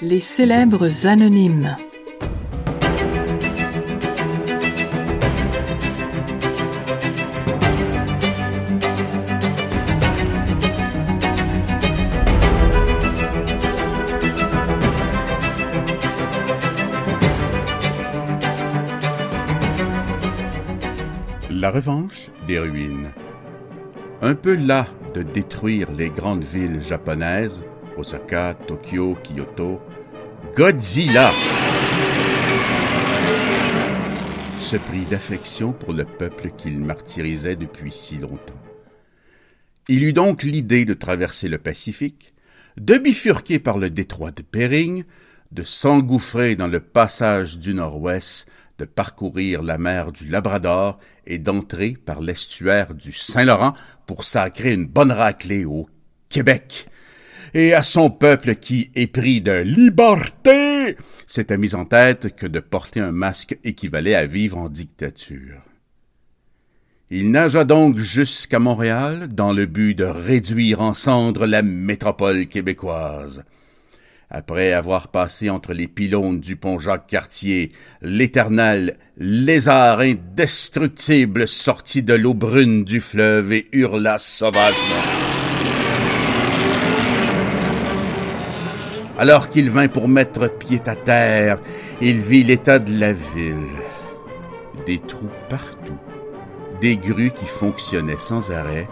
Les célèbres anonymes. La revanche des ruines. Un peu las de détruire les grandes villes japonaises, Osaka, Tokyo, Kyoto, Godzilla se prit d'affection pour le peuple qu'il martyrisait depuis si longtemps. Il eut donc l'idée de traverser le Pacifique, de bifurquer par le détroit de Bering, de s'engouffrer dans le passage du Nord-Ouest, de parcourir la mer du Labrador et d'entrer par l'estuaire du Saint-Laurent pour sacrer une bonne raclée au Québec. Et à son peuple qui, épris de liberté, s'était mis en tête que de porter un masque équivalait à vivre en dictature. Il nagea donc jusqu'à Montréal dans le but de réduire en cendres la métropole québécoise. Après avoir passé entre les pylônes du pont Jacques-Cartier, l'éternel lézard indestructible sortit de l'eau brune du fleuve et hurla sauvagement. Alors qu'il vint pour mettre pied à terre, il vit l'état de la ville. Des trous partout, des grues qui fonctionnaient sans arrêt,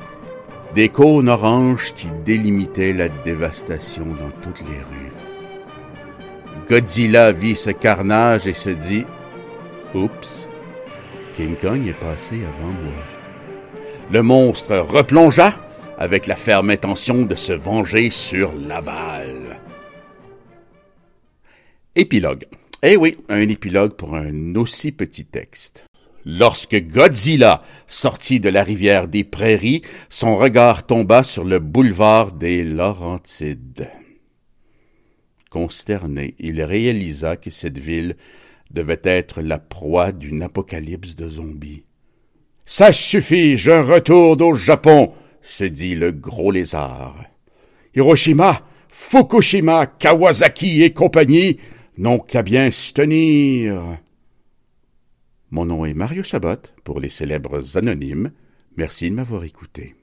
des cônes oranges qui délimitaient la dévastation dans toutes les rues. Godzilla vit ce carnage et se dit Oups, King Kong est passé avant moi. Le monstre replongea avec la ferme intention de se venger sur Laval. Épilogue. Eh oui, un épilogue pour un aussi petit texte. Lorsque Godzilla sortit de la rivière des Prairies, son regard tomba sur le boulevard des Laurentides. Consterné, il réalisa que cette ville devait être la proie d'une apocalypse de zombies. Ça suffit, je retourne au Japon, se dit le gros lézard. Hiroshima, Fukushima, Kawasaki et compagnie n'ont qu'à bien se tenir. Mon nom est Mario Chabot pour les célèbres anonymes. Merci de m'avoir écouté.